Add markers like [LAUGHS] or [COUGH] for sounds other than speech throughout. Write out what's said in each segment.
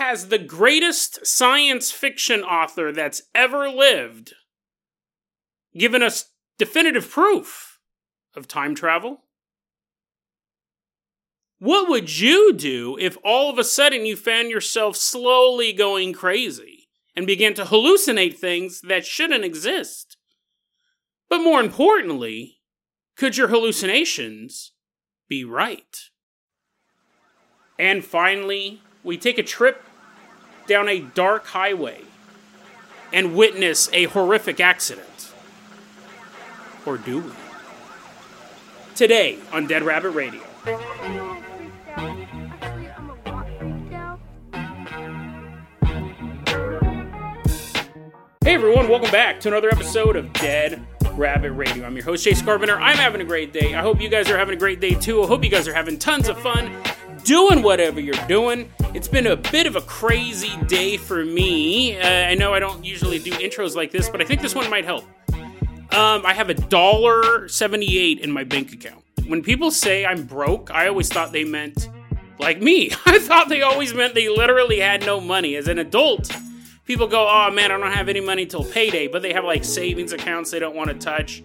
has the greatest science fiction author that's ever lived given us definitive proof of time travel? What would you do if all of a sudden you found yourself slowly going crazy and began to hallucinate things that shouldn't exist? But more importantly, could your hallucinations be right? And finally, we take a trip down a dark highway and witness a horrific accident. Or do we? Today on Dead Rabbit Radio. Hey everyone, welcome back to another episode of Dead Rabbit Radio. I'm your host, Jason Carpenter. I'm having a great day. I hope you guys are having a great day too. I hope you guys are having tons of fun doing whatever you're doing. It's been a bit of a crazy day for me. Uh, I know I don't usually do intros like this, but I think this one might help. Um, I have a dollar seventy-eight in my bank account. When people say I'm broke, I always thought they meant like me. [LAUGHS] I thought they always meant they literally had no money. As an adult, people go, "Oh man, I don't have any money till payday," but they have like savings accounts they don't want to touch.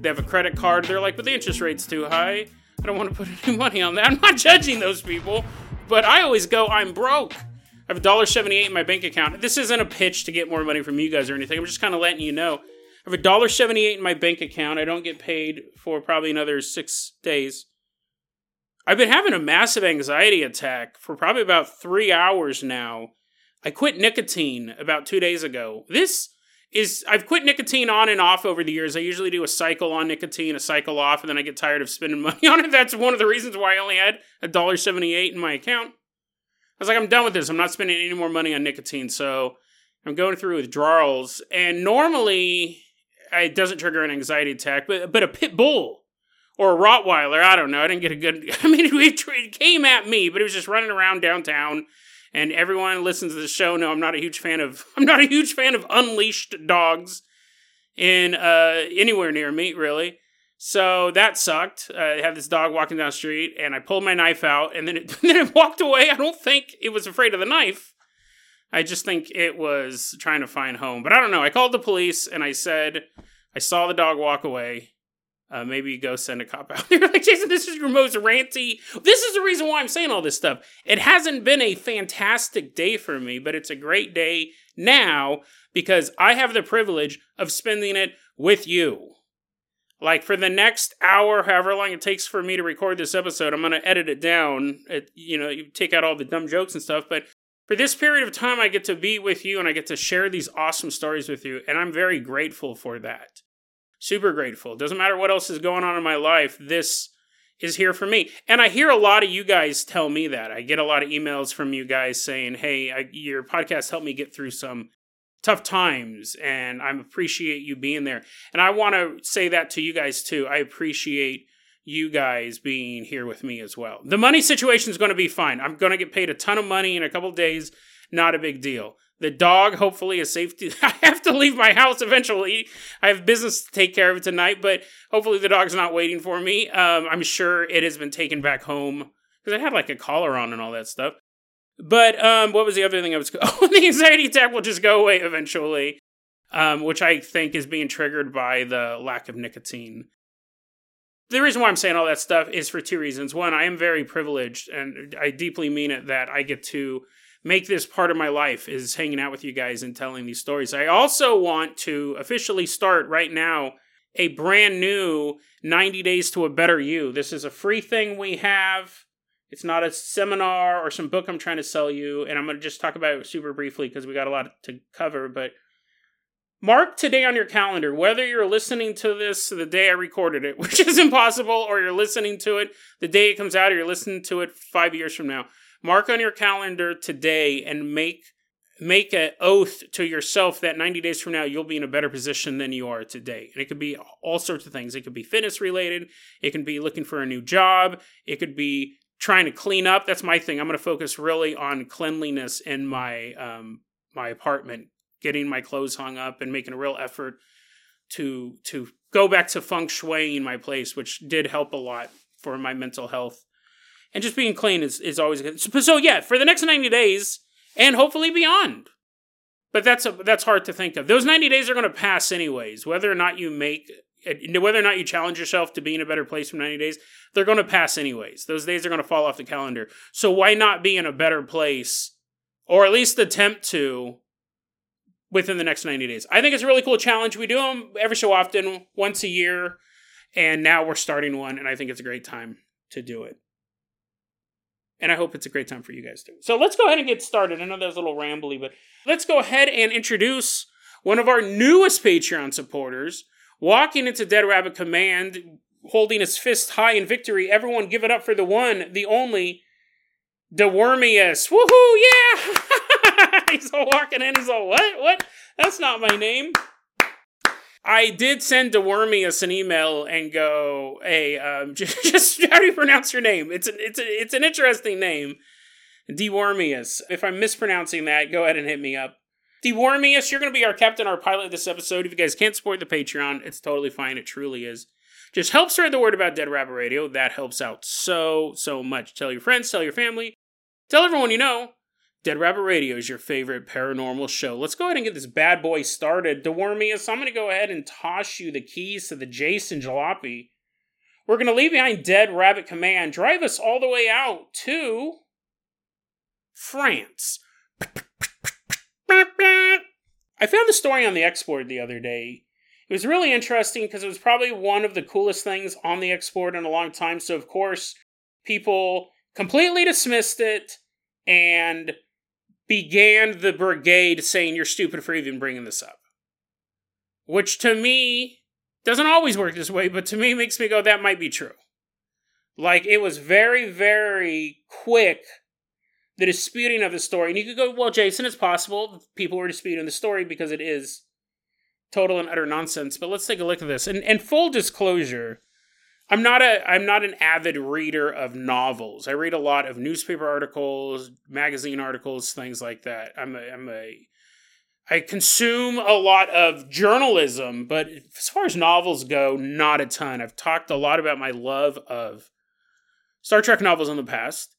They have a credit card. They're like, "But the interest rate's too high. I don't want to put [LAUGHS] any money on that." I'm not judging those people, but I always go, "I'm broke." I have $1.78 in my bank account. This isn't a pitch to get more money from you guys or anything. I'm just kind of letting you know. I have $1.78 in my bank account. I don't get paid for probably another six days. I've been having a massive anxiety attack for probably about three hours now. I quit nicotine about two days ago. This is, I've quit nicotine on and off over the years. I usually do a cycle on nicotine, a cycle off, and then I get tired of spending [LAUGHS] money on it. That's one of the reasons why I only had $1.78 in my account. I was like, I'm done with this. I'm not spending any more money on nicotine. So I'm going through withdrawals. And normally, it doesn't trigger an anxiety attack, but but a pit bull or a Rottweiler, I don't know. I didn't get a good. [LAUGHS] I mean, it, it came at me, but it was just running around downtown. And everyone who listens to the show know I'm not a huge fan of. [LAUGHS] I'm not a huge fan of unleashed dogs in uh, anywhere near me, really. So that sucked. Uh, I had this dog walking down the street, and I pulled my knife out, and then it, [LAUGHS] then it walked away. I don't think it was afraid of the knife. I just think it was trying to find home. But I don't know. I called the police and I said, I saw the dog walk away. Uh, maybe go send a cop out. [LAUGHS] They're like, Jason, this is your most ranty. This is the reason why I'm saying all this stuff. It hasn't been a fantastic day for me, but it's a great day now because I have the privilege of spending it with you. Like for the next hour, however long it takes for me to record this episode, I'm going to edit it down. It, you know, you take out all the dumb jokes and stuff, but for this period of time, I get to be with you and I get to share these awesome stories with you, and I'm very grateful for that. Super grateful. Doesn't matter what else is going on in my life, this is here for me. And I hear a lot of you guys tell me that. I get a lot of emails from you guys saying, hey, I, your podcast helped me get through some tough times, and I appreciate you being there. And I want to say that to you guys too. I appreciate you guys being here with me as well. The money situation is going to be fine. I'm going to get paid a ton of money in a couple days. Not a big deal. The dog, hopefully, is safe. To, [LAUGHS] I have to leave my house eventually. I have business to take care of tonight, but hopefully, the dog's not waiting for me. Um, I'm sure it has been taken back home because I had like a collar on and all that stuff. But um, what was the other thing I was? [LAUGHS] Oh, the anxiety attack will just go away eventually, um, which I think is being triggered by the lack of nicotine the reason why I'm saying all that stuff is for two reasons. One, I am very privileged, and I deeply mean it that I get to make this part of my life is hanging out with you guys and telling these stories. I also want to officially start right now a brand new 90 Days to a Better You. This is a free thing we have. It's not a seminar or some book I'm trying to sell you, and I'm going to just talk about it super briefly because we got a lot to cover, but Mark today on your calendar, whether you're listening to this the day I recorded it, [LAUGHS] which is impossible, or you're listening to it the day it comes out, or you're listening to it five years from now. Mark on your calendar today and make make an oath to yourself that 90 days from now you'll be in a better position than you are today. And it could be all sorts of things. It could be fitness related, it can be looking for a new job, it could be trying to clean up. That's my thing. I'm going to focus really on cleanliness in my um, my apartment getting my clothes hung up and making a real effort to to go back to feng shui in my place, which did help a lot for my mental health. And just being clean is, is always good. So, so yeah, for the next 90 days, and hopefully beyond. But that's a, that's hard to think of. Those 90 days are going to pass anyways, whether or not you make uh, whether or not you challenge yourself to be in a better place for 90 days, they're going to pass anyways. Those days are going to fall off the calendar. So why not be in a better place or at least attempt to within the next 90 days? I think it's a really cool challenge. We do them every so often, once a year, and now we're starting one and I think it's a great time to do it. And I hope it's a great time for you guys too. So let's go ahead and get started. I know that was a little rambly, but let's go ahead and introduce one of our newest Patreon supporters, walking into Dead Rabbit Command, holding his fist high in victory. Everyone give it up for the one, the only, Dewormius. Woohoo, yeah! [LAUGHS] he's all walking in, he's all, what? What? That's not my name. I did send Dewormius an email and go, "Hey, um, [LAUGHS] just, just, how do you pronounce your name? It's an it's a, it's an interesting name, Dewormius. If I'm mispronouncing that, go ahead and hit me up. Dewormius, you're going to be our captain, our pilot this episode. If you guys can't support the Patreon, it's totally fine. It truly is. Just help spread the word about Dead Rabbit Radio. That helps out so so much. Tell your friends, tell your family, tell everyone you know. Dead Rabbit Radio is your favorite paranormal show. Let's go ahead and get this bad boy started. Dewormius, I'm going to go ahead and toss you the keys to the Jason Jalopy. We're going to leave behind Dead Rabbit Command, drive us all the way out to France. I found the story on the X board the other day. It was really interesting because it was probably one of the coolest things on the X board in a long time. So, of course, people completely dismissed it and began the brigade saying you're stupid for even bringing this up. Which to me doesn't always work this way, but to me makes me go, that might be true. Like it was very, very quick the disputing of the story. And you could go, well, Jason, it's possible people were disputing the story because it is total and utter nonsense. But let's take a look at this. And, and full disclosure, I'm not a I'm not an avid reader of novels. I read a lot of newspaper articles, magazine articles, things like that. I'm a I'm a I consume a lot of journalism, but as far as novels go, not a ton. I've talked a lot about my love of Star Trek novels in the past.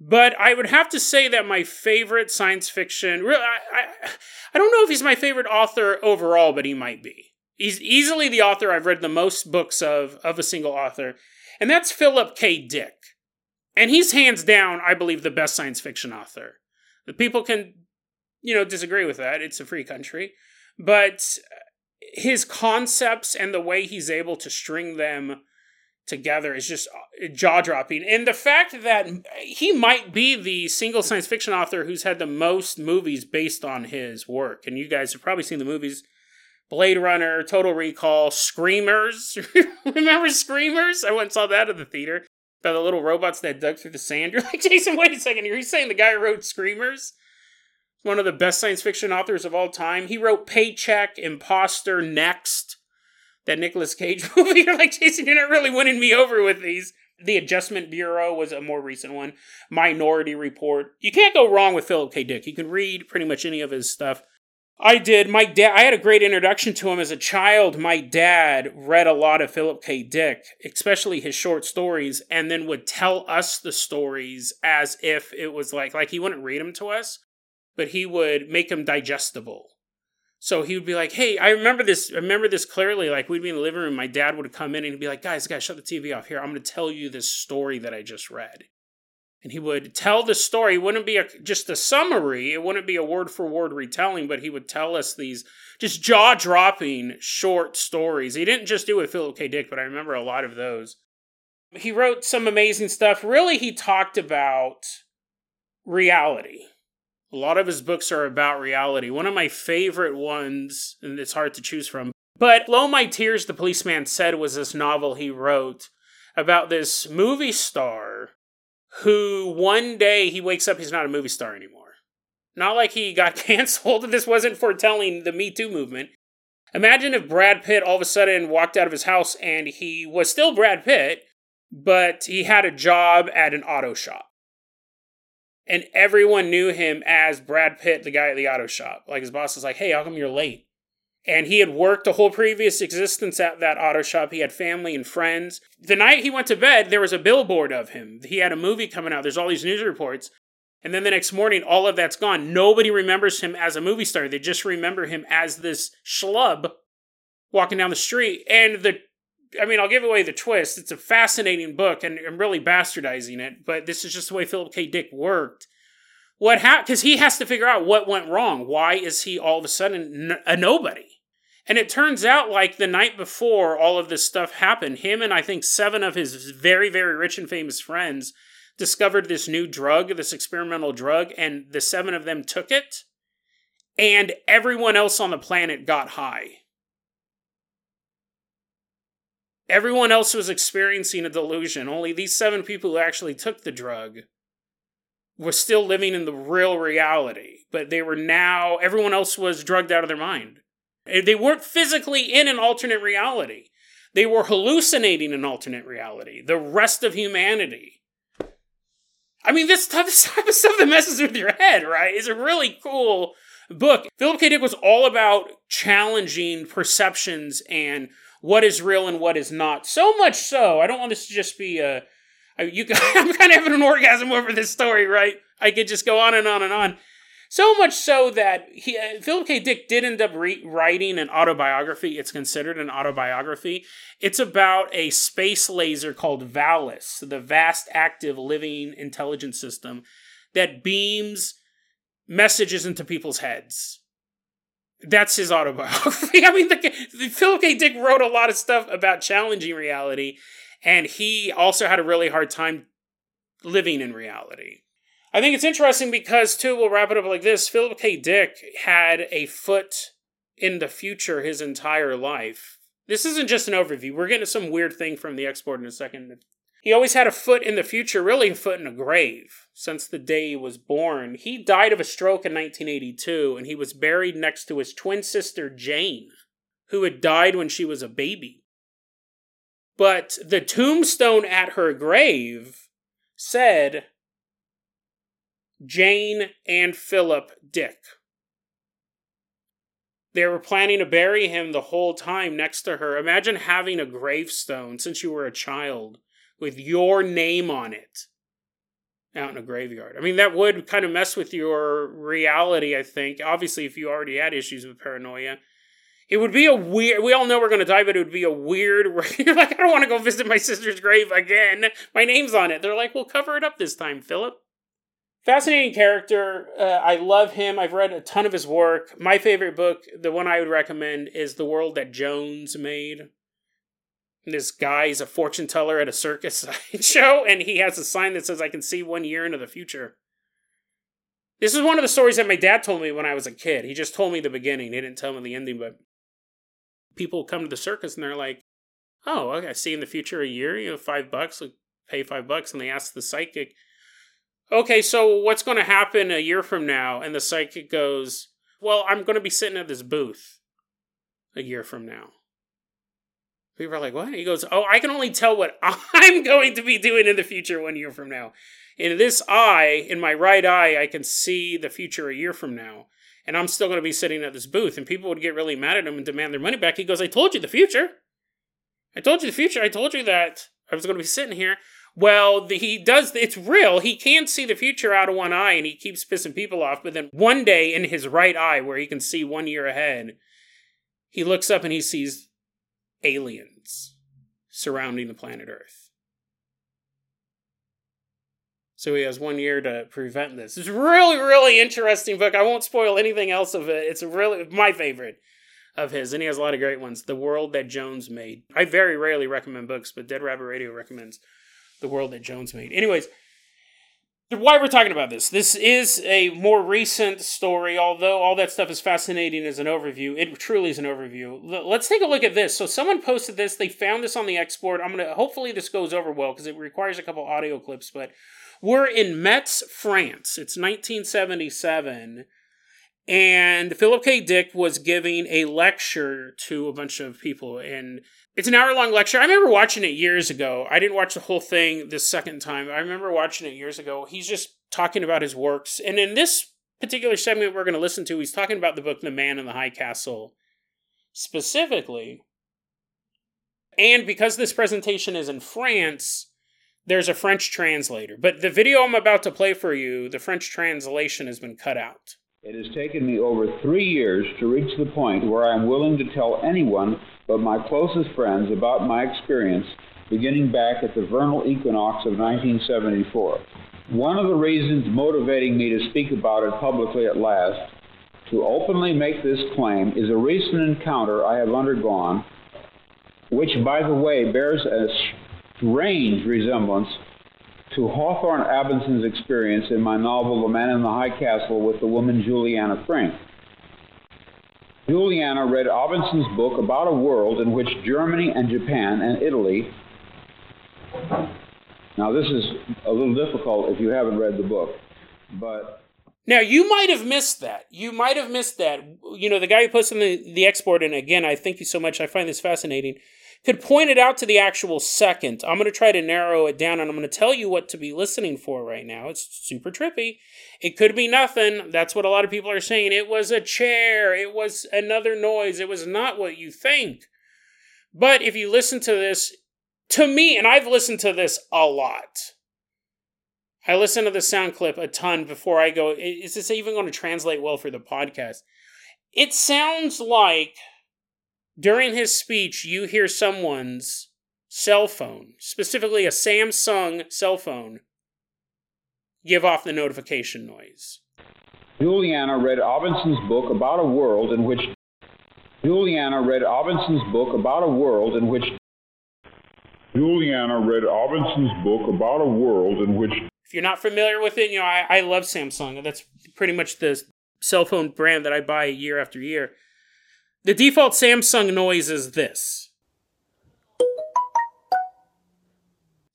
But I would have to say that my favorite science fiction, I, I, I don't know if he's my favorite author overall, but he might be. He's easily the author I've read the most books of of a single author, and that's Philip K. Dick. And he's hands down, I believe, the best science fiction author. The people can, you know, disagree with that. It's a free country, but his concepts and the way he's able to string them together is just uh, jaw dropping. And the fact that he might be the single science fiction author who's had the most movies based on his work. And you guys have probably seen the movies Blade Runner, Total Recall, Screamers. [LAUGHS] Remember Screamers? I once saw that at the theater. About the little robots that dug through the sand. [LAUGHS] You're like, Jason, wait a second. Are you saying the guy who wrote Screamers? One of the best science fiction authors of all time. He wrote Paycheck, Imposter, Next, that Nicolas Cage [LAUGHS] movie. You're like, Jason, you're not really winning me over with these. The Adjustment Bureau was a more recent one. Minority Report. You can't go wrong with Philip K. Dick. You can read pretty much any of his stuff. I did. My dad, I had a great introduction to him as a child. My dad read a lot of Philip K. Dick, especially his short stories, and then would tell us the stories as if it was like, like he wouldn't read them to us, but he would make them digestible. So he would be like, "Hey, I remember this. I remember this clearly. Like we'd be in the living room. My dad would come in and he'd be like, "Guys, guys, shut the TV off. Here, I'm going to tell you this story that I just read." And he would tell the story. It wouldn't be a, just a summary. It wouldn't be a word for word retelling, but he would tell us these just jaw dropping short stories. He didn't just do it with Philip K. Dick, but I remember a lot of those. He wrote some amazing stuff. Really, he talked about reality. A lot of his books are about reality. One of my favorite ones, and it's hard to choose from, but Flow My Tears, the Policeman Said was this novel he wrote about this movie star who one day he wakes up, he's not a movie star anymore. Not like he got [LAUGHS] canceled. This wasn't foretelling the Me Too movement. Imagine if Brad Pitt all of a sudden walked out of his house and he was still Brad Pitt, but he had a job at an auto shop. And everyone knew him as Brad Pitt, the guy at the auto shop. Like his boss was like, hey, how come you're late? And he had worked a whole previous existence at that auto shop. He had family and friends. The night he went to bed, there was a billboard of him. He had a movie coming out. There's all these news reports. And then the next morning, all of that's gone. Nobody remembers him as a movie star. They just remember him as this schlub walking down the street. And the, I mean, I'll give away the twist. It's a fascinating book, and I'm really bastardizing it, but this is just the way Philip K. Dick worked. What happened? Because he has to figure out what went wrong. Why is he all of a sudden a nobody? And it turns out, like the night before all of this stuff happened, him and I think seven of his very, very rich and famous friends discovered this new drug, this experimental drug, and the seven of them took it, and everyone else on the planet got high. Everyone else was experiencing a delusion. Only these seven people who actually took the drug were still living in the real reality. But they were now, everyone else was drugged out of their mind. Eh, they weren't physically in an alternate reality, they were hallucinating an alternate reality. The rest of humanity I mean, this type, [LAUGHS] this type of stuff that messes with your head, right? Is a really cool book. Philip K. Dick was all about challenging perceptions and what is real and what is not. So much so, I don't want this to just be a. You, [LAUGHS] I'm kind of having an orgasm over this story, right? I could just go on and on and on. So much so that he, uh, Philip K. Dick did end up re- writing an autobiography. It's considered an autobiography. It's about a space laser called Valis, the vast active living intelligence system that beams messages into people's heads. That's his autobiography. [LAUGHS] I mean, the, the, Philip K. Dick wrote a lot of stuff about challenging reality, and he also had a really hard time living in reality. I think it's interesting because, too, we'll wrap it up like this Philip K. Dick had a foot in the future his entire life. This isn't just an overview. We're getting some weird thing from the X board in a second. He always had a foot in the future, really a foot in a grave, since the day he was born. He died of a stroke in 1982, and he was buried next to his twin sister, Jane, who had died when she was a baby. But the tombstone at her grave said, Jane and Philip Dick. They were planning to bury him the whole time next to her. Imagine having a gravestone since you were a child with your name on it out in a graveyard. I mean, that would kind of mess with your reality, I think. Obviously, if you already had issues with paranoia. It would be a weird. We all know we're going to die, but it would be a weird. [LAUGHS] You're like, I don't want to go visit my sister's grave again. My name's on it. They're like, well, cover it up this time, Philip. Fascinating character. Uh, I love him. I've read a ton of his work. My favorite book, the one I would recommend, is The World That Jones Made. This guy is a fortune teller at a circus [LAUGHS] show, and he has a sign that says, I can see one year into the future. This is one of the stories that my dad told me when I was a kid. He just told me the beginning. He didn't tell me the ending, but people come to the circus and they're like, oh, okay, I see in the future a year, you know, five bucks, like pay five bucks. And they ask the psychic, okay, so what's going to happen a year from now? And the psychic goes, well, I'm going to be sitting at this booth a year from now. People are like, what? He goes, oh, I can only tell what [LAUGHS] I'm going to be doing in the future one year from now. In this eye, in my right eye, I can see the future a year from now. And I'm still going to be sitting at this booth. And people would get really mad at him and demand their money back. He goes, I told you the future. I told you the future. I told you that I was going to be sitting here. Well, the, he does, it's real. He can't see the future out of one eye and he keeps pissing people off. But then one day in his right eye, where he can see one year ahead, he looks up and he sees aliens surrounding the planet Earth. So he has one year to prevent this. It's a really, really interesting book. I won't spoil anything else of it. It's really my favorite of his, and he has a lot of great ones. The World That Jones Made. I very rarely recommend books, but Dead Rabbit Radio recommends the world that Jones made. Anyways, why we're talking about this. This is a more recent story, although all that stuff is fascinating as an overview. It truly is an overview. Let's take a look at this. So someone posted this. They found this on the X board. I'm gonna hopefully this goes over well because it requires a couple audio clips. But we're in Metz, France. It's 1977 and Philip K. Dick was giving a lecture to a bunch of people, and it's an hour long lecture. I remember watching it years ago. I didn't watch the whole thing this second time. I remember watching it years ago. He's just talking about his works, and in this particular segment we're going to listen to, he's talking about the book The Man in the High Castle specifically. And because this presentation is in France, there's a French translator. But the video I'm about to play for you, the French translation has been cut out. It has taken me over three years to reach the point where I am willing to tell anyone but my closest friends about my experience beginning back at the vernal equinox of 1974. One of the reasons motivating me to speak about it publicly at last, to openly make this claim, is a recent encounter I have undergone, which, by the way, bears a strange resemblance to Hawthorne Abendsen's experience in my novel The Man in the High Castle with the woman Juliana Frink. Juliana read Abendsen's book about a world in which Germany and Japan and Italy. Now, this is a little difficult if you haven't read the book, but. Now, you might have missed that. You might have missed that. You know, the guy who posted the, the X board, and again, I thank you so much. I find this fascinating could point it out to the actual second. I'm going to try to narrow it down and I'm going to tell you what to be listening for right now. It's super trippy. It could be nothing. That's what a lot of people are saying. It was a chair. It was another noise. It was not what you think. But if you listen to this, to me, and I've listened to this a lot. I listen to the sound clip a ton before I go, is this even going to translate well for the podcast? It sounds like during his speech, you hear someone's cell phone, specifically a Samsung cell phone, give off the notification noise. Juliana read Abendsen's book about a world in which Juliana read Abendsen's book about a world in which Juliana read Abendsen's book about a world in which If you're not familiar with it, you know, I, I love Samsung. That's pretty much the cell phone brand that I buy year after year. The default Samsung noise is this.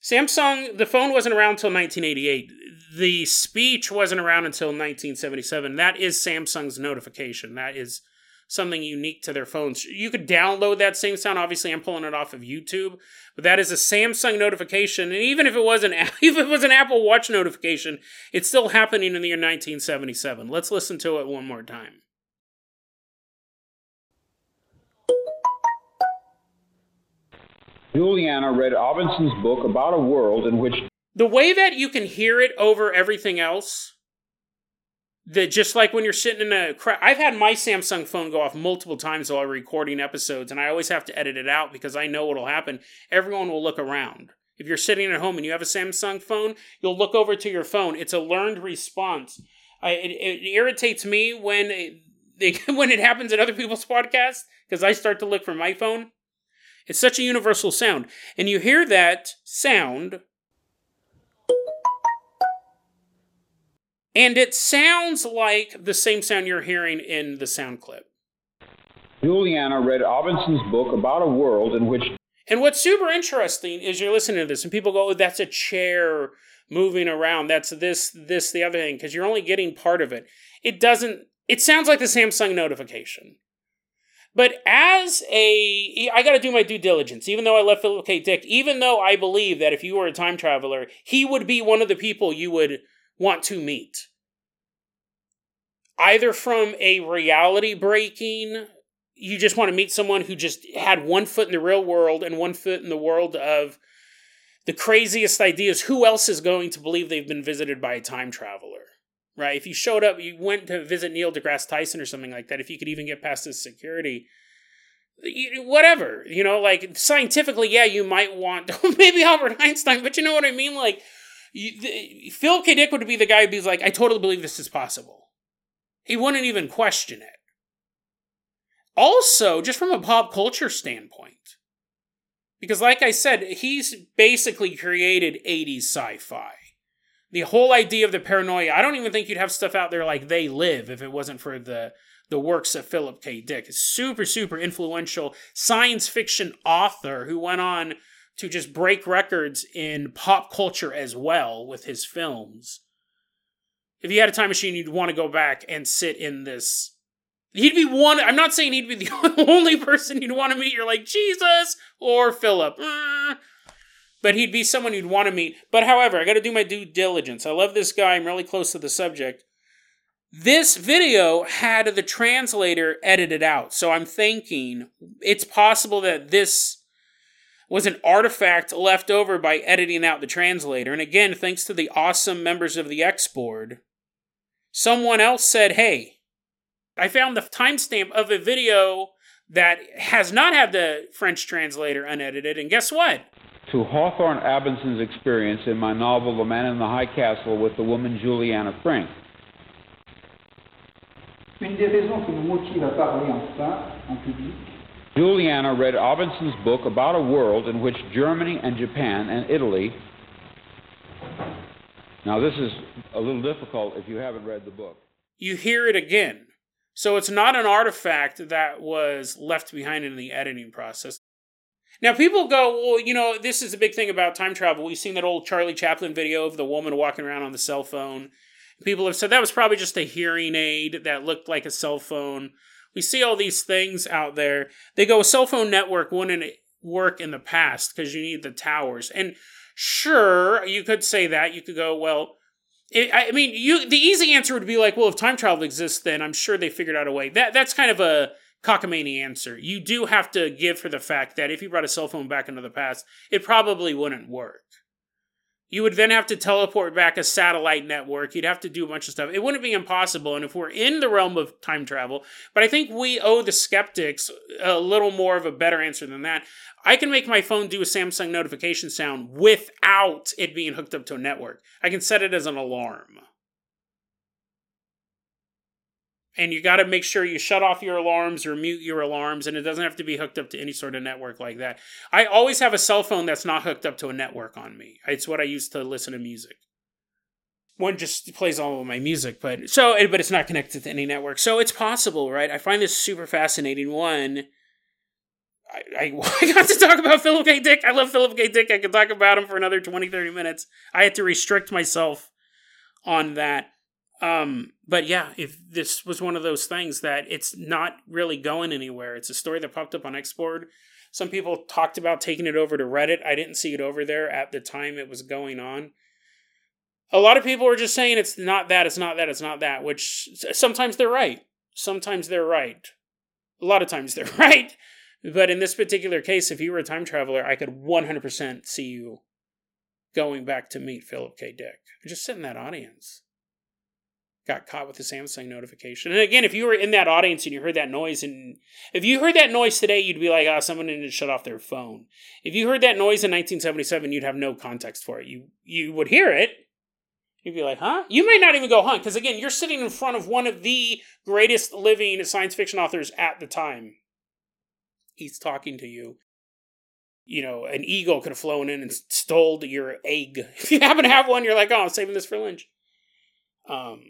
Samsung, the phone wasn't around until 1988. The speech wasn't around until 1977. That is Samsung's notification. That is something unique to their phones. You could download that same sound. Obviously, I'm pulling it off of YouTube, but that is a Samsung notification. And even if it was an [LAUGHS] if it was an Apple Watch notification, it's still happening in the year 1977. Let's listen to it one more time. Juliana read Abendsen's book about a world in which. The way that you can hear it over everything else, that just like when you're sitting in a. Cra- I've had my Samsung phone go off multiple times while recording episodes, and I always have to edit it out because I know what'll happen. Everyone will look around. If you're sitting at home and you have a Samsung phone, you'll look over to your phone. It's a learned response. I, it, it irritates me when it, [LAUGHS] when it happens at other people's podcasts because I start to look for my phone it's such a universal sound. And you hear that sound, and it sounds like the same sound you're hearing in the sound clip. Juliana read Abendsen's book about a world in which. And what's super interesting is you're listening to this, and people go, oh, that's a chair moving around. That's this, this, the other thing, because you're only getting part of it. It doesn't, it sounds like the Samsung notification. But as a, I got to do my due diligence. Even though I love Philip K. Dick, even though I believe that if you were a time traveler, he would be one of the people you would want to meet. Either from a reality breaking, you just want to meet someone who just had one foot in the real world and one foot in the world of the craziest ideas. Who else is going to believe they've been visited by a time traveler? Right? If you showed up, you went to visit Neil deGrasse Tyson or something like that, if you could even get past his security, whatever, you know, like scientifically, yeah, you might want [LAUGHS] maybe Albert Einstein, but you know what I mean? Like, you, the, Phil K. Dick would be the guy who's like, I totally believe this is possible. He wouldn't even question it. Also, just from a pop culture standpoint, because like I said, he's basically created 80s sci fi the whole idea of the paranoia. I don't even think you'd have stuff out there like They Live if it wasn't for the the works of Philip K. Dick. A super super influential science fiction author who went on to just break records in pop culture as well with his films. If you had a time machine, you'd want to go back and sit in this. He'd be one. I'm not saying he'd be the [LAUGHS] only person you'd want to meet. You're like Jesus or Philip. Mm, but he'd be someone you'd want to meet. But however, I got to do my due diligence. I love this guy. I'm really close to the subject. This video had the translator edited out. So I'm thinking it's possible that this was an artifact left over by editing out the translator. And again, thanks to the awesome members of the X board, someone else said, Hey, I found the timestamp of a video that has not had the French translator unedited. And guess what? To Hawthorne Abendsen's experience in my novel The Man in the High Castle with the woman Juliana Frink. Une des raisons qui nous motive à parler enfin en public Juliana read Abendsen's book about a world in which Germany and Japan and Italy. Now, this is a little difficult if you haven't read the book. You hear it again. So it's not an artifact that was left behind in the editing process. Now, people go, well, you know, this is a big thing about time travel. We've seen that old Charlie Chaplin video of the woman walking around on the cell phone. People have said that was probably just a hearing aid that looked like a cell phone. We see all these things out there. They go, a cell phone network wouldn't work in the past because you need the towers. And sure, you could say that. You could go, well, it, I mean, you. The easy answer would be like, well, if time travel exists, then I'm sure they figured out a way. That that's kind of a cockamamie answer. You do have to give for the fact that if you brought a cell phone back into the past, it probably wouldn't work. You would then have to teleport back a satellite network. You'd have to do a bunch of stuff. It wouldn't be impossible. And if we're in the realm of time travel, but I think we owe the skeptics a little more of a better answer than that. I can make my phone do a Samsung notification sound without it being hooked up to a network. I can set it as an alarm and you got to make sure you shut off your alarms or mute your alarms and it doesn't have to be hooked up to any sort of network like that i always have a cell phone that's not hooked up to a network on me it's what i use to listen to music one just plays all of my music but so but it's not connected to any network so it's possible right i find this super fascinating one I, [LAUGHS] I, got to talk about Philip K. Dick. I love Philip K. Dick. I could talk about him for another 20, 30 minutes. I had to restrict myself on that. Um, but yeah, if this was one of those things that it's not really going anywhere, it's a story that popped up on Xboard. Some people talked about taking it over to Reddit. I didn't see it over there at the time it was going on. A lot of people were just saying it's not that, it's not that, it's not that, which sometimes they're right. Sometimes they're right. A lot of times they're [LAUGHS] right. But in this particular case, if you were a time traveler, I could 100% see you going back to meet Philip K. Dick. Just sit in that audience got caught with the Samsung notification. And again, if you were in that audience and you heard that noise, and if you heard that noise today, you'd be like, "Ah, oh, someone didn't shut off their phone." If you heard that noise in 1977, you'd have no context for it. You you would hear it. You'd be like, "Huh?" You might not even go, "Huh?" Because again, you're sitting in front of one of the greatest living science fiction authors at the time. He's talking to you. You know, an eagle could have flown in and stole your egg. [LAUGHS] If you happen to have one, you're like, "Oh, I'm saving this for lunch. Um,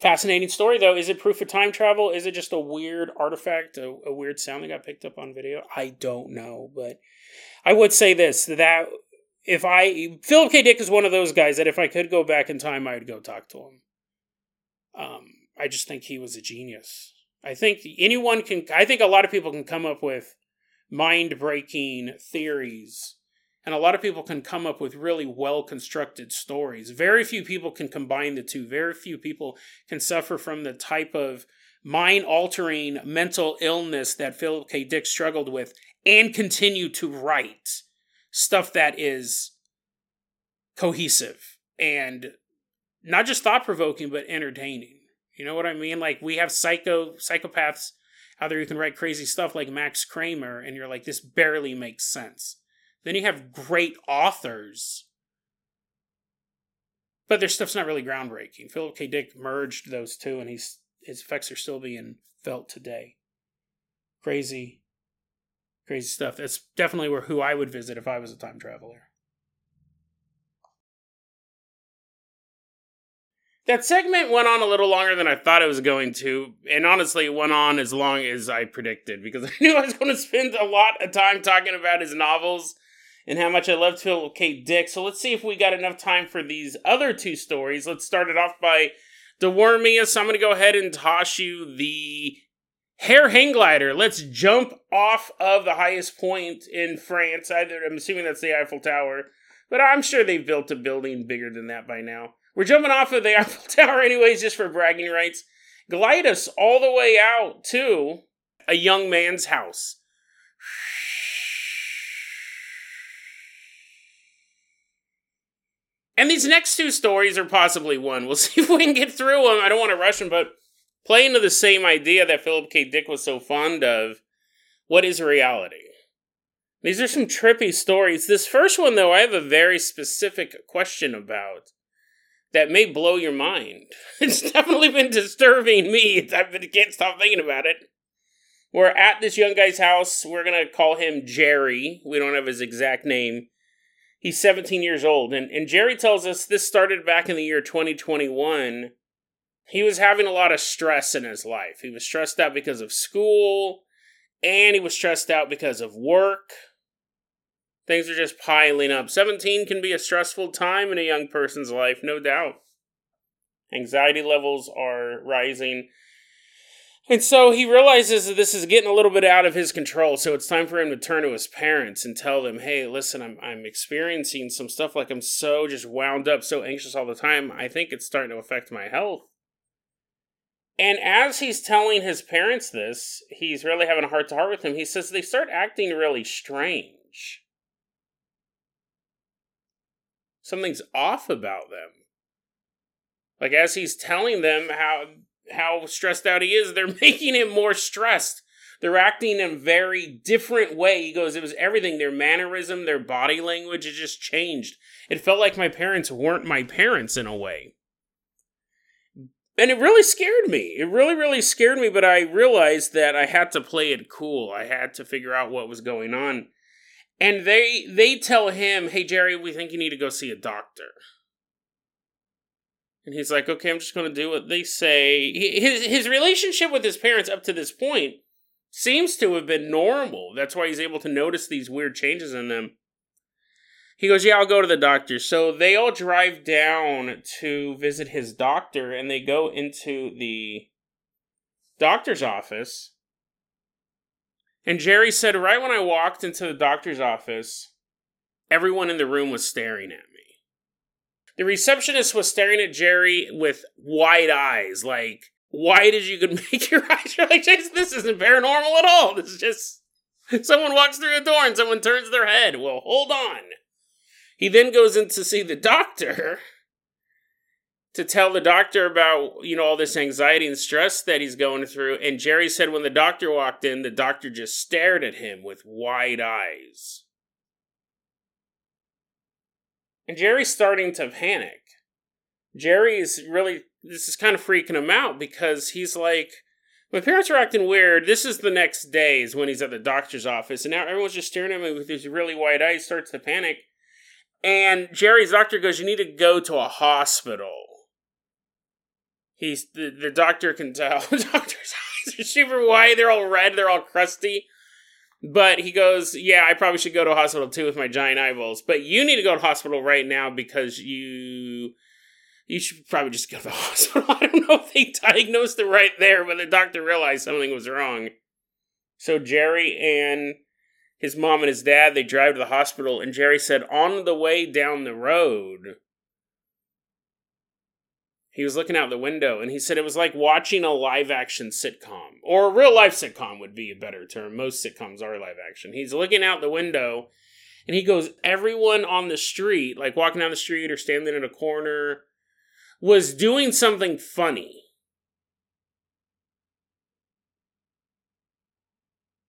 Fascinating story, though. Is it proof of time travel? Is it just a weird artifact, a, a weird sound that got picked up on video? I don't know, but I would say this that if I Philip K. Dick is one of those guys that if I could go back in time, I would go talk to him. Um, I just think he was a genius. I think anyone can. I think a lot of people can come up with mind breaking theories and a lot of people can come up with really well constructed stories. Very few people can combine the two. Very few people can suffer from the type of mind altering mental illness that Philip K. Dick struggled with and continue to write stuff that is cohesive and not just thought provoking, but entertaining. You know what I mean? Like we have psycho psychopaths out there who can write crazy stuff like Max Kremer, and you're like, this barely makes sense. Then you have great authors. But their stuff's not really groundbreaking. Philip K. Dick merged those two, and he's his effects are still being felt today. Crazy, crazy stuff. That's definitely where who I would visit if I was a time traveler. That segment went on a little longer than I thought it was going to, and honestly, it went on as long as I predicted because [LAUGHS] I knew I was going to spend a lot of time talking about his novels and how much I love Philip K. Dick. So let's see if we got enough time for these other two stories. Let's start it off by Dewormius. I'm going to go ahead and toss you the hair hang glider. Let's jump off of the highest point in France. Either I'm assuming that's the Eiffel Tower, but I'm sure they've built a building bigger than that by now. We're jumping off of the [LAUGHS] Eiffel Tower anyways, just for bragging rights. Glide us all the way out to a young man's house. And these next two stories are possibly one. We'll [LAUGHS] see if we can get through them. I don't want to rush them, but play into the same idea that Philip K. Dick was so fond of. What is reality? These are some trippy stories. This first one, though, I have a very specific question about that may blow your mind. [LAUGHS] It's definitely been disturbing me. I can't stop thinking about it. We're at this young guy's house. We're going to call him Jerry. We don't have his exact name. He's 17 years old. And, and Jerry tells us this started back in the year 2021. He was having a lot of stress in his life. He was stressed out because of school, and he was stressed out because of work. Things are just piling up. 17 can be a stressful time in a young person's life, no doubt. Anxiety levels are rising. And so he realizes that this is getting a little bit out of his control. So it's time for him to turn to his parents and tell them, hey, listen, I'm, I'm experiencing some stuff like I'm so just wound up, so anxious all the time. I think it's starting to affect my health. And as he's telling his parents this, he's really having a heart to heart with them. He says they start acting really strange. Something's off about them. Like as he's telling them how how stressed out he is, [LAUGHS] they're making him more stressed. They're acting in a very different way. He goes, it was everything. Their mannerism, their body language, it just changed. It felt like my parents weren't my parents in a way. And it really scared me. It really, really scared me, but I realized that I had to play it cool. I had to figure out what was going on. And they they tell him, "Hey Jerry, we think you need to go see a doctor." And he's like, okay, I'm just going to do what they say. His, his relationship with his parents up to this point seems to have been normal. That's why he's able to notice these weird changes in them. He goes, Yeah, I'll go to the doctor. So they all drive down to visit his doctor and they go into the doctor's office. And Jerry said, Right when I walked into the doctor's office, everyone in the room was staring at me. The receptionist was staring at Jerry with wide eyes, like, why did you could [LAUGHS] make your eyes? You're like, this isn't paranormal at all. This is just someone walks through a door and someone turns their head. Well, hold on. He then goes in to see the doctor to tell the doctor about, you know, all this anxiety and stress that he's going through. And Jerry said when the doctor walked in, the doctor just stared at him with wide eyes. And Jerry's starting to panic. Jerry's really, this is kind of freaking him out because he's like, my parents are acting weird. This is the next days when he's at the doctor's office, and now everyone's just staring at me with these really wide eyes, starts to panic. And Jerry's doctor goes, You need to go to a hospital. He's the, the doctor can tell. [LAUGHS] doctor's eyes are super wide, they're all red, they're all crusty. But he goes, Yeah, I probably should go to hospital too with my giant eyeballs. But you need to go to hospital right now because you you should probably just go to the [LAUGHS] hospital. I don't know if they diagnosed it right there, but the doctor realized something was wrong. So Jerry and his mom and his dad they drive to the hospital, and Jerry said on the way down the road, he was looking out the window and he said it was like watching a live action sitcom or a real life sitcom would be a better term. Most sitcoms are live action. He's looking out the window and he goes everyone on the street like walking down the street or standing in a corner was doing something funny.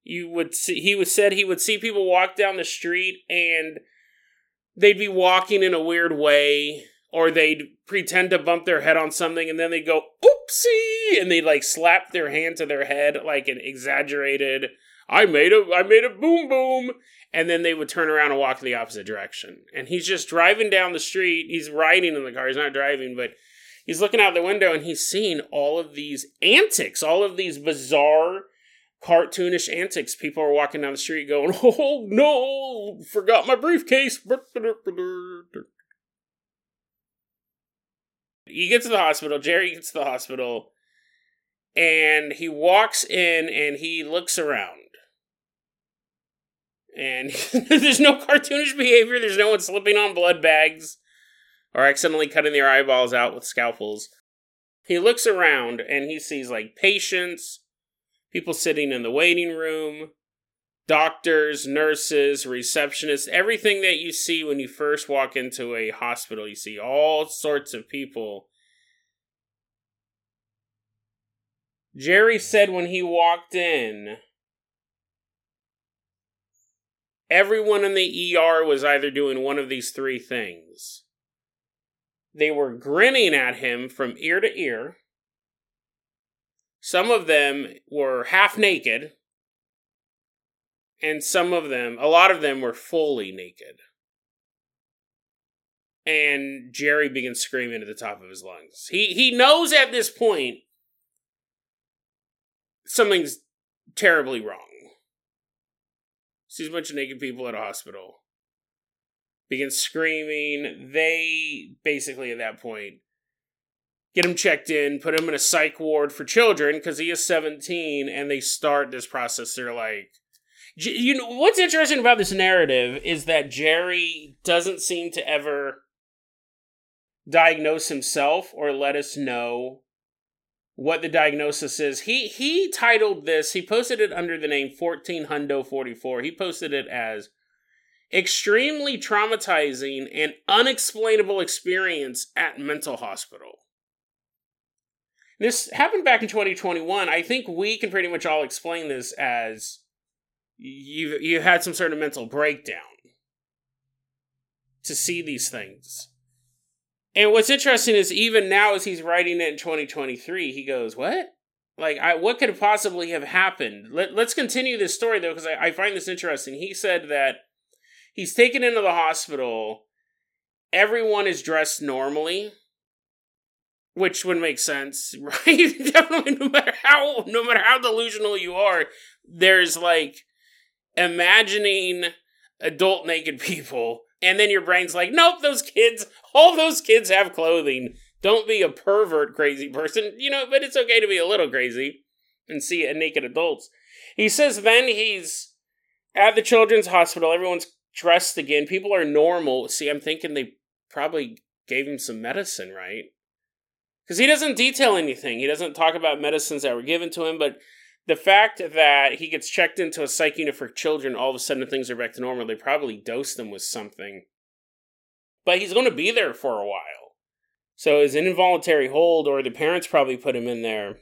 You would see he was said he would see people walk down the street and they'd be walking in a weird way or they'd pretend to bump their head on something and then they'd go oopsie and they'd like slap their hand to their head like an exaggerated i made a i made a boom boom and then they would turn around and walk in the opposite direction. And he's just driving down the street. He's riding in the car. He's not driving but he's looking out the window and he's seeing all of these antics all of these bizarre cartoonish antics. People are walking down the street going [LAUGHS] oh no forgot my briefcase he gets to the hospital. Jerry gets to the hospital, and he walks in and he looks around. And [LAUGHS] there's no cartoonish behavior. There's no one slipping on blood bags or accidentally cutting their eyeballs out with scalpels. He looks around and he sees like patients, people sitting in the waiting room, doctors, nurses, receptionists, everything that you see when you first walk into a hospital. You see all sorts of people. Jerry said when he walked in, everyone in the ER was either doing one of these three things. They were grinning at him from ear to ear. Some of them were half naked, and some of them, a lot of them were fully naked. And Jerry begins screaming at the top of his lungs. He he knows at this point something's terribly wrong. Sees a bunch of naked people at a hospital. Begins screaming. They basically at that point get him checked in, put him in a psych ward for children because he is 17, and they start this process. They're like, you know what's interesting about this narrative is that Jerry doesn't seem to ever diagnose himself or let us know what the diagnosis is. He he titled this, he posted it under the name 14 Hundo 44. He posted it as extremely traumatizing and unexplainable experience at mental hospital. This happened back in 2021. I think we can pretty much all explain this as you you had some sort of mental breakdown to see these things. And what's interesting is even now as he's writing it in 2023, he goes, "What? Like, I, what could possibly have happened?" Let, let's continue this story though, because I, I find this interesting. He said that he's taken into the hospital. Everyone is dressed normally, which would make sense, [LAUGHS] right? Definitely, no matter how no matter how delusional you are, there's like imagining adult naked people, and then your brain's like, nope, those kids, all those kids have clothing. Don't be a pervert, crazy person, you know. But it's okay to be a little crazy and see a naked adults. He says then he's at the children's hospital. Everyone's dressed again. People are normal. See, I'm thinking they probably gave him some medicine, right? Because he doesn't detail anything. He doesn't talk about medicines that were given to him, but the fact that he gets checked into a psych unit for children, all of a sudden things are back to normal. They probably dosed him with something. But he's going to be there for a while. So is an involuntary hold, or the parents probably put him in there.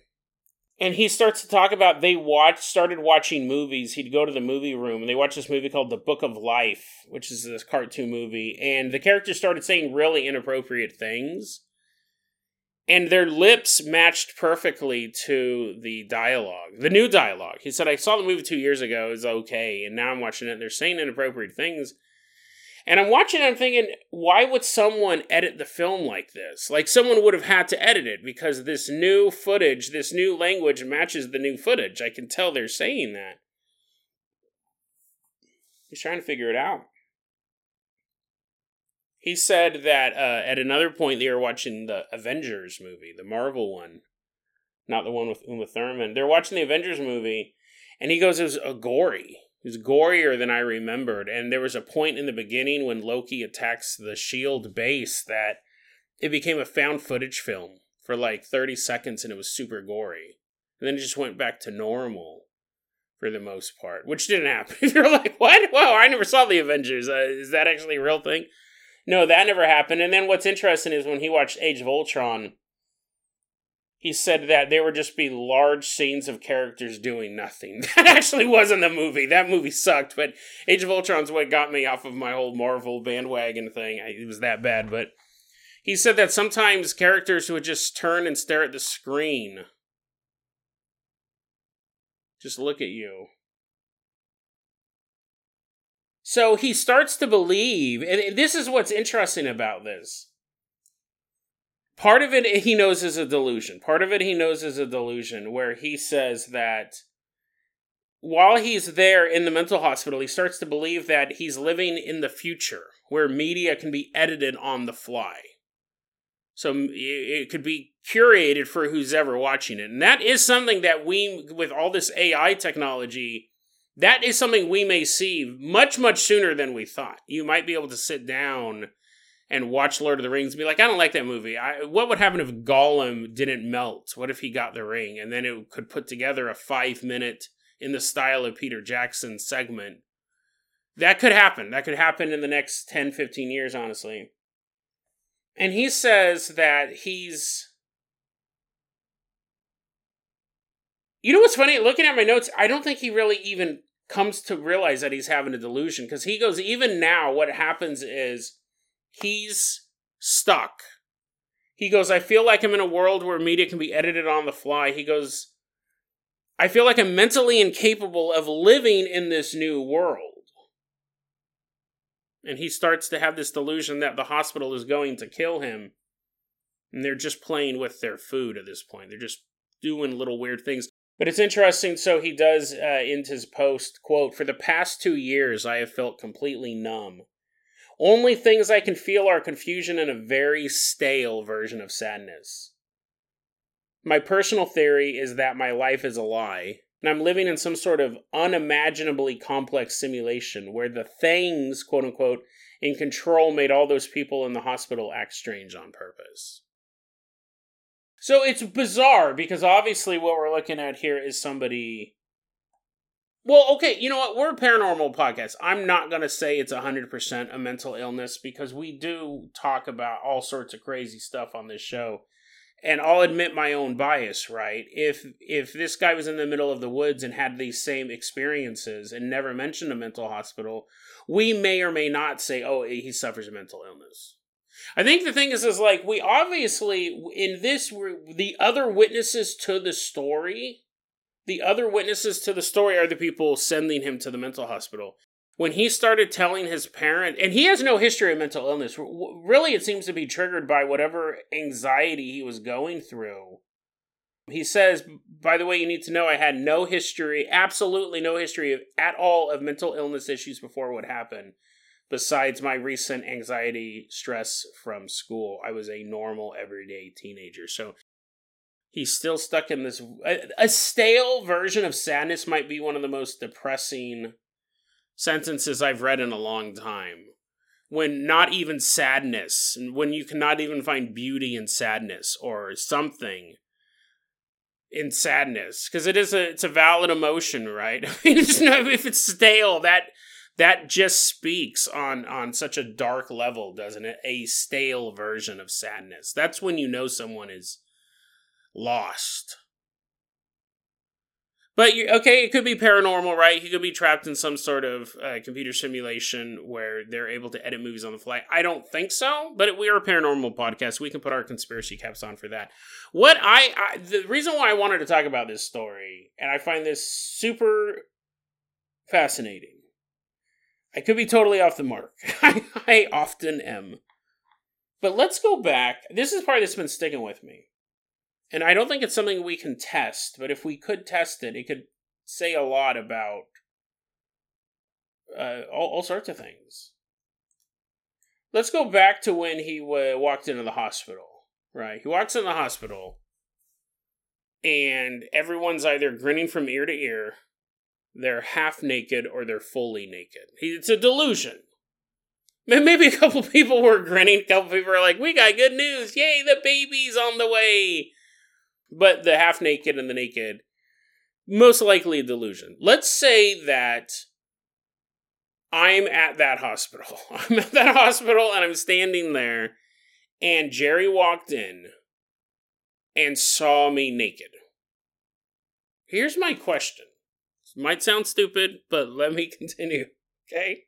And he starts to talk about they watched started watching movies. He'd go to the movie room and they watched this movie called The Book of Life, which is this cartoon movie, and the characters started saying really inappropriate things and their lips matched perfectly to the dialogue, the new dialogue. He said, I saw the movie two years ago, it's okay, and now I'm watching it, and they're saying inappropriate things. And I'm watching it, I'm thinking, why would someone edit the film like this? Like, someone would have had to edit it because this new footage, this new language matches the new footage. I can tell they're saying that. He's trying to figure it out. He said that uh, at another point they were watching the Avengers movie, the Marvel one, not the one with Uma Thurman. They're watching the Avengers movie, and he goes, "It was a gory. It was gorier than I remembered." And there was a point in the beginning when Loki attacks the Shield base that it became a found footage film for like thirty seconds, and it was super gory. And then it just went back to normal for the most part, which didn't happen. [LAUGHS] You're like, what? Wow, I never saw the Avengers. Uh, is that actually a real thing? No, that never happened. And then what's interesting is when he watched Age of Ultron, he said that there would just be large scenes of characters doing nothing. [LAUGHS] That actually wasn't the movie. That movie sucked, but Age of Ultron's what got me off of my whole Marvel bandwagon thing. It was that bad, but he said that sometimes characters would just turn and stare at the screen. Just look at you. So he starts to believe, and this is what's interesting about this. Part of it he knows is a delusion. Part of it he knows is a delusion where he says that while he's there in the mental hospital, he starts to believe that he's living in the future where media can be edited on the fly. So it could be curated for who's ever watching it. And that is something that we, with all this AI technology, that is something we may see much, much sooner than we thought. You might be able to sit down and watch Lord of the Rings and be like, I don't like that movie. I, what would happen if Gollum didn't melt? What if he got the ring? And then it could put together a five minute in the style of Peter Jackson's segment. That could happen. That could happen in the next 10, 15 years, honestly. And he says that he's. You know what's funny? Looking at my notes, I don't think he really even comes to realize that he's having a delusion because he goes, even now, what happens is he's stuck. He goes, I feel like I'm in a world where media can be edited on the fly. He goes, I feel like I'm mentally incapable of living in this new world. And he starts to have this delusion that the hospital is going to kill him. And they're just playing with their food at this point. They're just doing little weird things. But it's interesting. So he does uh, his post quote: "For the past two years, I have felt completely numb. Only things I can feel are confusion and a very stale version of sadness. My personal theory is that my life is a lie, and I'm living in some sort of unimaginably complex simulation where the things, quote unquote, in control made all those people in the hospital act strange on purpose." So it's bizarre because obviously what we're looking at here is somebody. Well, okay, you know what? We're a paranormal podcast. I'm not going to say it's 100% a mental illness because we do talk about all sorts of crazy stuff on this show. And I'll admit my own bias, right? If if this guy was in the middle of the woods and had these same experiences and never mentioned a mental hospital, we may or may not say, "Oh, he suffers a mental illness." I think the thing is, is like we obviously in this the other witnesses to the story, the other witnesses to the story are the people sending him to the mental hospital. When he started telling his parent, and he has no history of mental illness, really it seems to be triggered by whatever anxiety he was going through. He says, by the way, you need to know I had no history, absolutely no history of, at all of mental illness issues before what happened besides my recent anxiety stress from school i was a normal everyday teenager. So he's still stuck in this a, a, stale version of sadness might be one of the most depressing sentences i've read in a long time. When not even sadness when you cannot even find beauty in sadness or something in sadness because it is a it's a valid emotion right? [LAUGHS] If it's stale that that just speaks on on such a dark level doesn't it? A stale version of sadness. That's when you know someone is lost. But you okay it could be paranormal right? He could be trapped in some sort of uh, computer simulation where they're able to edit movies on the fly. I don't think so but we are a paranormal podcast. We can put our conspiracy caps on for that. What I, I the reason why i wanted to talk about this story and i find this super fascinating I could be totally off the mark. [LAUGHS] I, often am. But let's go back. This is part that's been sticking with me. And I don't think it's something we can test, but if we could test it, it could say a lot about uh, all, all sorts of things. Let's go back to when he w- walked into the hospital, right? He walks in the hospital, and everyone's either grinning from ear to ear they're half naked or they're fully naked. It's a delusion. Maybe a couple [LAUGHS] people were grinning. A couple people were like, "We got good news! Yay, the baby's on the way!" But the half naked and the naked, most likely a delusion. Let's say that I'm at that hospital. [LAUGHS] I'm at that hospital and I'm standing there, and Jerry walked in and saw me naked. Here's my question might sound stupid, but let me [LAUGHS] continue, okay?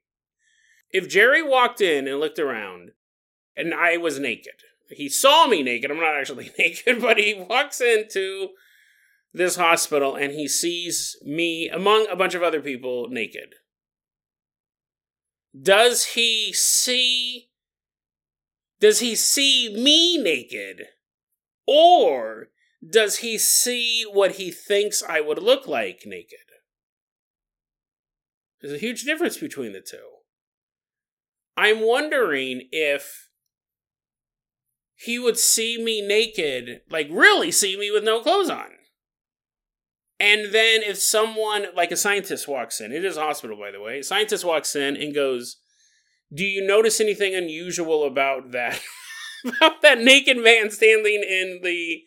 If Jerry walked in and looked around and I was naked, he saw me naked, I'm not actually [LAUGHS] naked, but he walks into this hospital and he sees me among a bunch of other people naked. Does he see does he see me naked or does he see what he thinks I would look like naked? There's a huge difference between the two. I'm wondering if he would see me naked, like really see me with no clothes on. And then if someone, like a scientist walks in, it is a hospital, by the way, a scientist walks in and goes, Do you notice anything unusual about that? [LAUGHS] about that naked man standing in the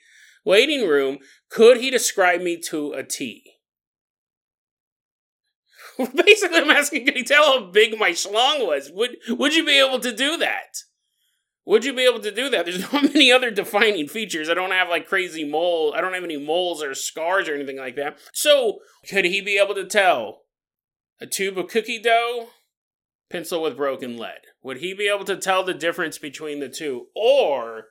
waiting room? Could he describe me to a T? [LAUGHS] Basically, I'm asking, can you tell how big my schlong was? Would Would you be able to do that? Would you be able to do that? There's [LAUGHS] not many other defining features. I don't have like crazy mole. I don't have any moles or scars or anything like that. So, could he be able to tell a tube of cookie dough, pencil with broken lead? Would he be able to tell the difference between the two? Or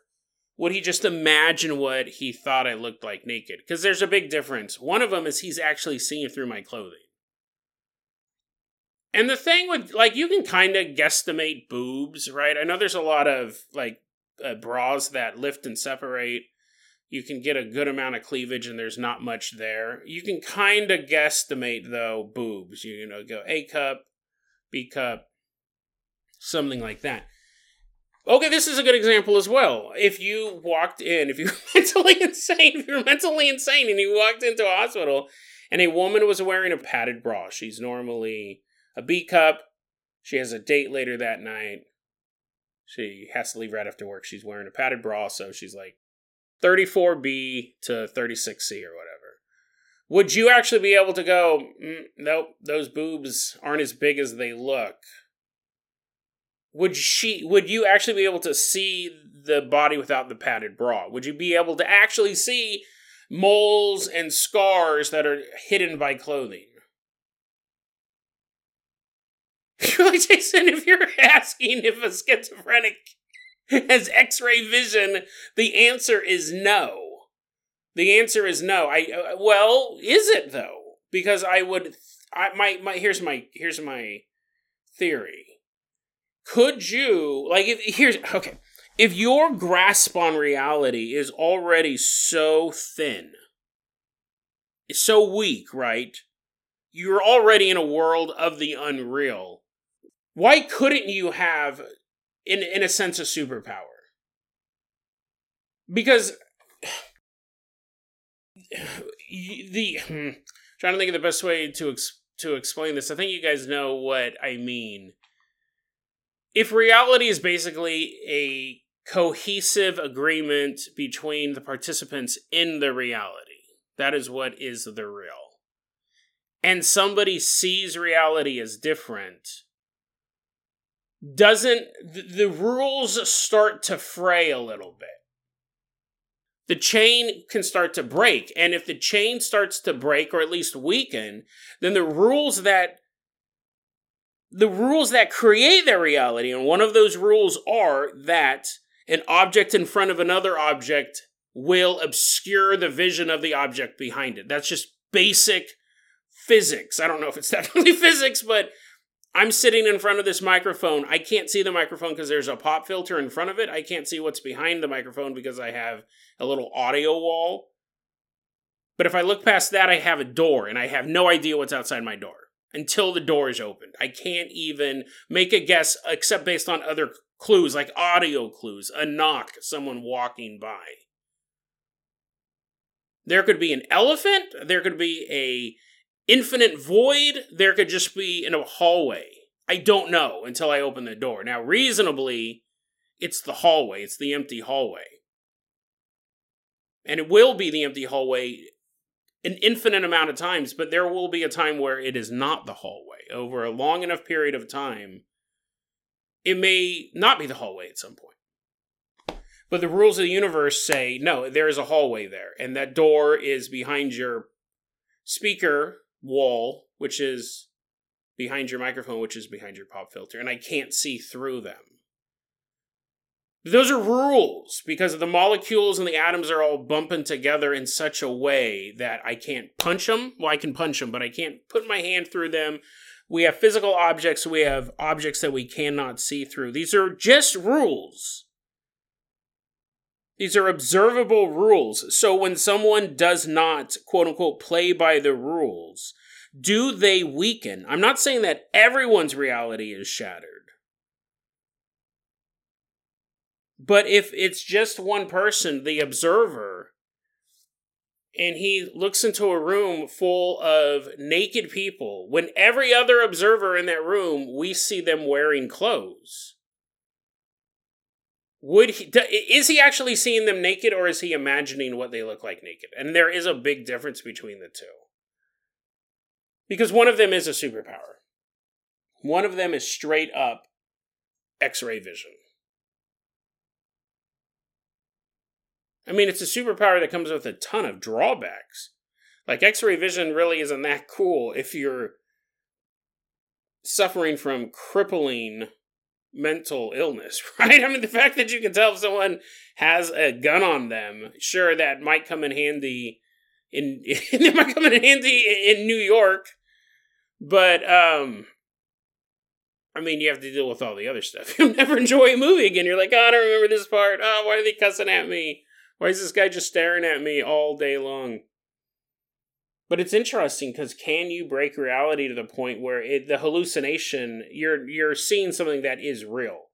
would he just imagine what he thought I looked like naked? Because there's a big difference. One of them is he's actually seeing through my clothing. And the thing with like you can kind of guesstimate boobs, right? I know there's a lot of like uh, bras that lift and separate. You can get a good amount of cleavage and there's not much there. You can kind of guesstimate though boobs. You, you know, go A cup, B cup, something like that. Okay, this is a good example as well. If you walked in, if you're [LAUGHS] mentally insane, if you're mentally insane and you walked into a hospital and a woman was wearing a padded bra, she's normally a B cup. She has a date later that night. She has to leave right after work. She's wearing a padded bra, so she's like 34B to 36C or whatever. Would you actually be able to go, mm, nope, those boobs aren't as big as they look? Would she would you actually be able to see the body without the padded bra? Would you be able to actually see moles and scars that are hidden by clothing? [LAUGHS] like Jason, if you're asking if a schizophrenic has X-ray vision, the answer is no. The answer is no. I uh, well, is it though? Because I would. I my my here's my here's my theory. Could you like if here's okay if your grasp on reality is already so thin, so weak, right? You're already in a world of the unreal why couldn't you have, in in a sense, a superpower? Because [SIGHS] the [SIGHS] trying to think of the best way to ex- to explain this. I think you guys know what I mean. If reality is basically a cohesive agreement between the participants in the reality, that is what is the real. And somebody sees reality as different, doesn't the, the rules start to fray a little bit. The chain can start to break and if the chain starts to break or at least weaken then the rules that the rules that create their reality and one of those rules are that an object in front of another object will obscure the vision of the object behind it. That's just basic physics. I don't know if it's definitely [LAUGHS] physics but I'm sitting in front of this microphone. I can't see the microphone because there's a pop filter in front of it. I can't see what's behind the microphone because I have a little audio wall. But if I look past that, I have a door, and I have no idea what's outside my door until the door is opened. I can't even make a guess except based on other clues, like audio clues, a knock, someone walking by. There could be an elephant, there could be a infinite void, there could just be in a hallway. I don't know until I open the door. Now, reasonably, it's the hallway, it's the empty hallway. And it will be the empty hallway an infinite amount of times, but there will be a time where it is not the hallway. Over a long enough period of time, it may not be the hallway at some point. But the rules of the universe say no, there is a hallway there, and that door is behind your speaker wall, which is behind your microphone, which is behind your pop filter, and I can't see through them. Those are rules because the molecules and the atoms are all bumping together in such a way that I can't punch them. Well, I can punch them, but I can't put my hand through them. We have physical objects, we have objects that we cannot see through. These are just rules. These are observable rules. So when someone does not, quote unquote, play by the rules, do they weaken? I'm not saying that everyone's reality is shattered. But if it's just one person, the observer, and he looks into a room full of naked people, when every other observer in that room, we see them wearing clothes would he is he actually seeing them naked or is he imagining what they look like naked and there is a big difference between the two Because one of them is a superpower. One of them is straight up X ray vision. I mean, it's a superpower that comes with a ton of drawbacks. Like, X ray vision really isn't that cool if you're suffering from crippling mental illness, [LAUGHS] right? I mean, the fact that you can tell if someone has a gun on them, sure, that might come in handy in [LAUGHS] it might come in handy in New York, but um, I mean, you have to deal with all the other stuff. [LAUGHS] You'll never enjoy a movie again. You're like, oh, I don't remember this part. Oh, why are they cussing at me? Why is this guy just staring at me all day long? But it's interesting because can you break reality to the point where it, the hallucination you're you're seeing something that is real,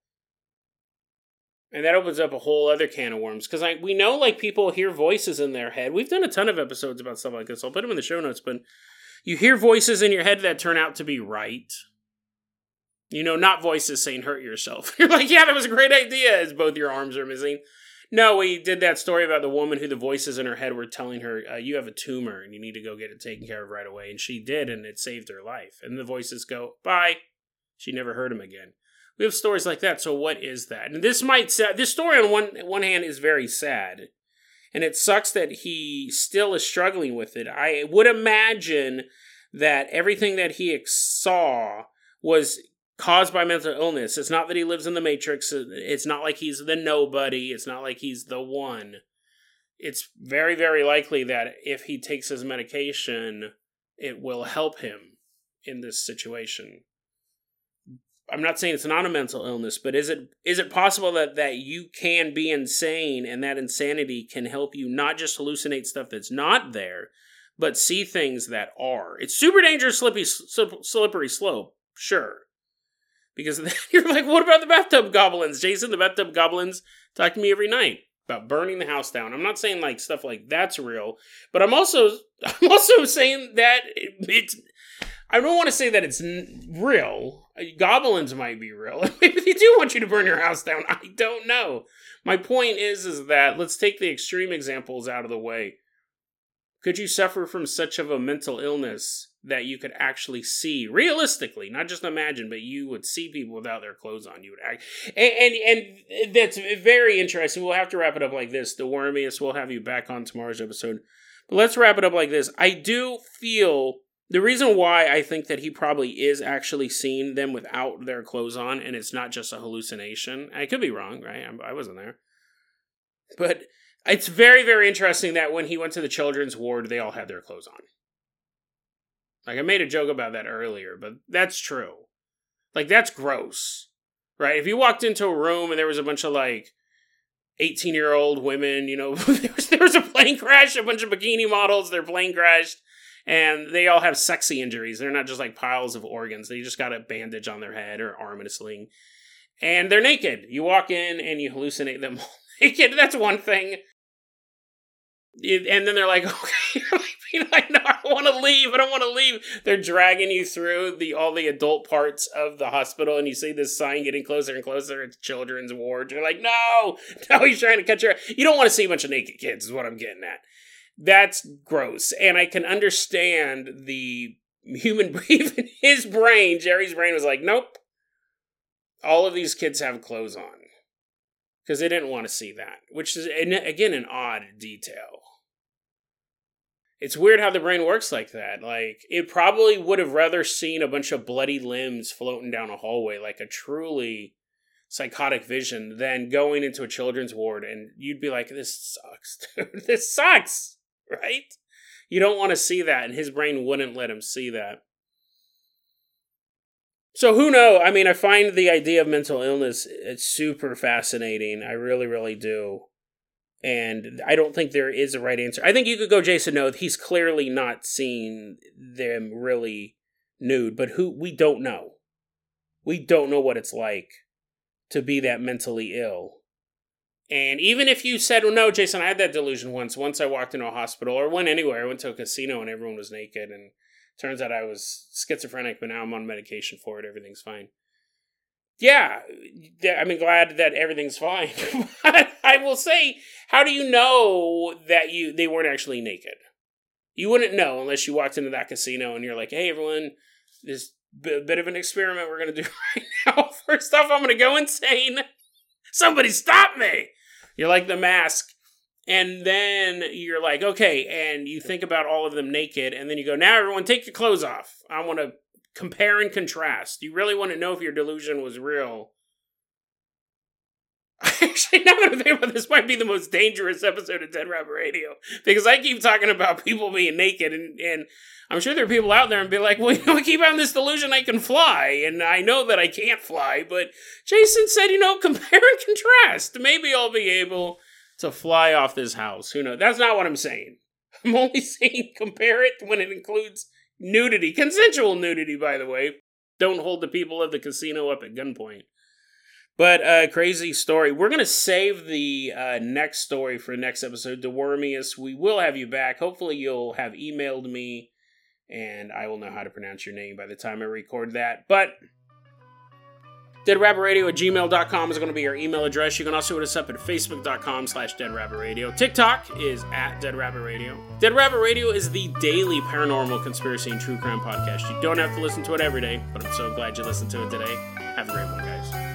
and that opens up a whole other can of worms. Because we know like people hear voices in their head. We've done a ton of episodes about stuff like this. I'll put them in the show notes. But you hear voices in your head that turn out to be right. You know, not voices saying hurt yourself. [LAUGHS] You're like, yeah, that was a great idea. As both your arms are missing. No, we did that story about the woman who the voices in her head were telling her, uh, "You have a tumor and you need to go get it taken care of right away," and she did, and it saved her life. And the voices go, "Bye." She never heard him again. We have stories like that. So what is that? And this might this story on one one hand is very sad, and it sucks that he still is struggling with it. I would imagine that everything that he saw was caused by mental illness. It's not that he lives in the matrix. It's not like he's the nobody. It's not like he's the one. It's very, very likely that if he takes his medication, it will help him in this situation. I'm not saying it's not a mental illness, but is it is it possible that that you can be insane and that insanity can help you not just hallucinate stuff that's not there, but see things that are? It's super dangerous, slippery, slippery slope, sure because [LAUGHS] you're like, what about the bathtub goblins? Jason, the bathtub goblins talk to me every night about burning the house down. I'm not saying like stuff like that's real, but I'm also [LAUGHS] I'm also saying that it's I don't want to say that it's real. Goblins might be real. [LAUGHS] Maybe they do want you to burn your house down. I don't know. My point is is that let's take the extreme examples out of the way. Could you suffer from such of a mental illness that you could actually see realistically, not just imagine, but you would see people without their clothes on. You would act, and and, and that's very interesting. We'll have to wrap it up like this. Dewormius. We'll have you back on tomorrow's episode, but let's wrap it up like this. I do feel the reason why I think that he probably is actually seeing them without their clothes on, and it's not just a hallucination. I could be wrong, right? I wasn't there, but it's very very interesting that when he went to the children's ward, they all had their clothes on. Like I made a joke about that earlier, but that's true. Like that's gross. Right? If you walked into a room and there was a bunch of like 18 year old women, you know, [LAUGHS] there, was, there was a plane crash, a bunch of bikini models, their plane crashed, and they all have sexy injuries. They're not just like piles of organs. They just got a bandage on their head or arm in a sling. And they're naked. You walk in and you hallucinate them [LAUGHS] naked. That's one thing and then they're like, [LAUGHS] okay, I know I want to leave. I don't want to leave. They're dragging you through the all the adult parts of the hospital, and you see this sign getting closer and closer. It's children's ward. You're like, no, [LAUGHS] no, he's trying to cut your. You don't want to see a bunch of naked kids. Is what I'm getting at. That's gross, and I can understand the human [LAUGHS] brain. His brain, Jerry's brain, was like, nope. All of these kids have clothes on because they didn't want to see that, which is again an odd detail it's weird how the brain works like that. Like it probably would have rather seen a bunch of bloody limbs floating down a hallway, like a truly psychotic vision, than going into a children's ward and you'd be like, "This sucks, [LAUGHS] dude. This sucks." Right? You don't want to see that, and his brain wouldn't let him see that. So who know? I mean, I find the idea of mental illness it's super fascinating. I really, really do and I don't think there is a right answer. I think you could go Jason No. He's clearly not seeing them really nude, but who we don't know. We don't know what it's like to be that mentally ill. And even if you said, well, no, Jason, I had that delusion once. Once I walked into a hospital or went anywhere, I went to a casino and everyone was naked. And turns out I was schizophrenic, but now I'm on medication for it. Everything's fine yeah, I'm glad that everything's fine. [LAUGHS] but I will say, how do you know that you they weren't actually naked? You wouldn't know unless you walked into that casino and you're like, hey, everyone, this b- bit of an experiment we're to do [LAUGHS] right now. First off, I'm to go insane. Somebody stop me. You're like the mask. And then you're like, okay, and you think about all of them naked, and then you go, now everyone take your clothes off. I want to compare and contrast. You really want to know if your delusion was real. [LAUGHS] Actually, now that I think about this, might be the most dangerous episode of Dead Rabbit Radio because I keep talking about people being naked, and, and I'm sure there are people out there and be like, "Well, you know, I keep having this delusion I can fly, and I know that I can't fly." But Jason said, you know, [LAUGHS] compare and contrast. Maybe I'll be able to fly off this house. Who knows? That's not what I'm saying. [LAUGHS] I'm only saying compare it when it includes nudity, consensual nudity, by the way. Don't hold the people of the casino up at gunpoint. But uh, crazy story. We're gonna save the uh, next story for next episode. Dewormius, we will have you back. Hopefully, you'll have emailed me, and I will know how to pronounce your name by the time I record that. But deadrabbitradio at gmail.com is going to be our email address. You can also hit us up at facebook.com slash deadrabbitradio. TikTok is at Dead Rabbit Radio. Dead Rabbit Radio is the daily paranormal conspiracy and true crime podcast. You don't have to listen to it every day, but I'm so glad you listened to it today. Have a great one, guys.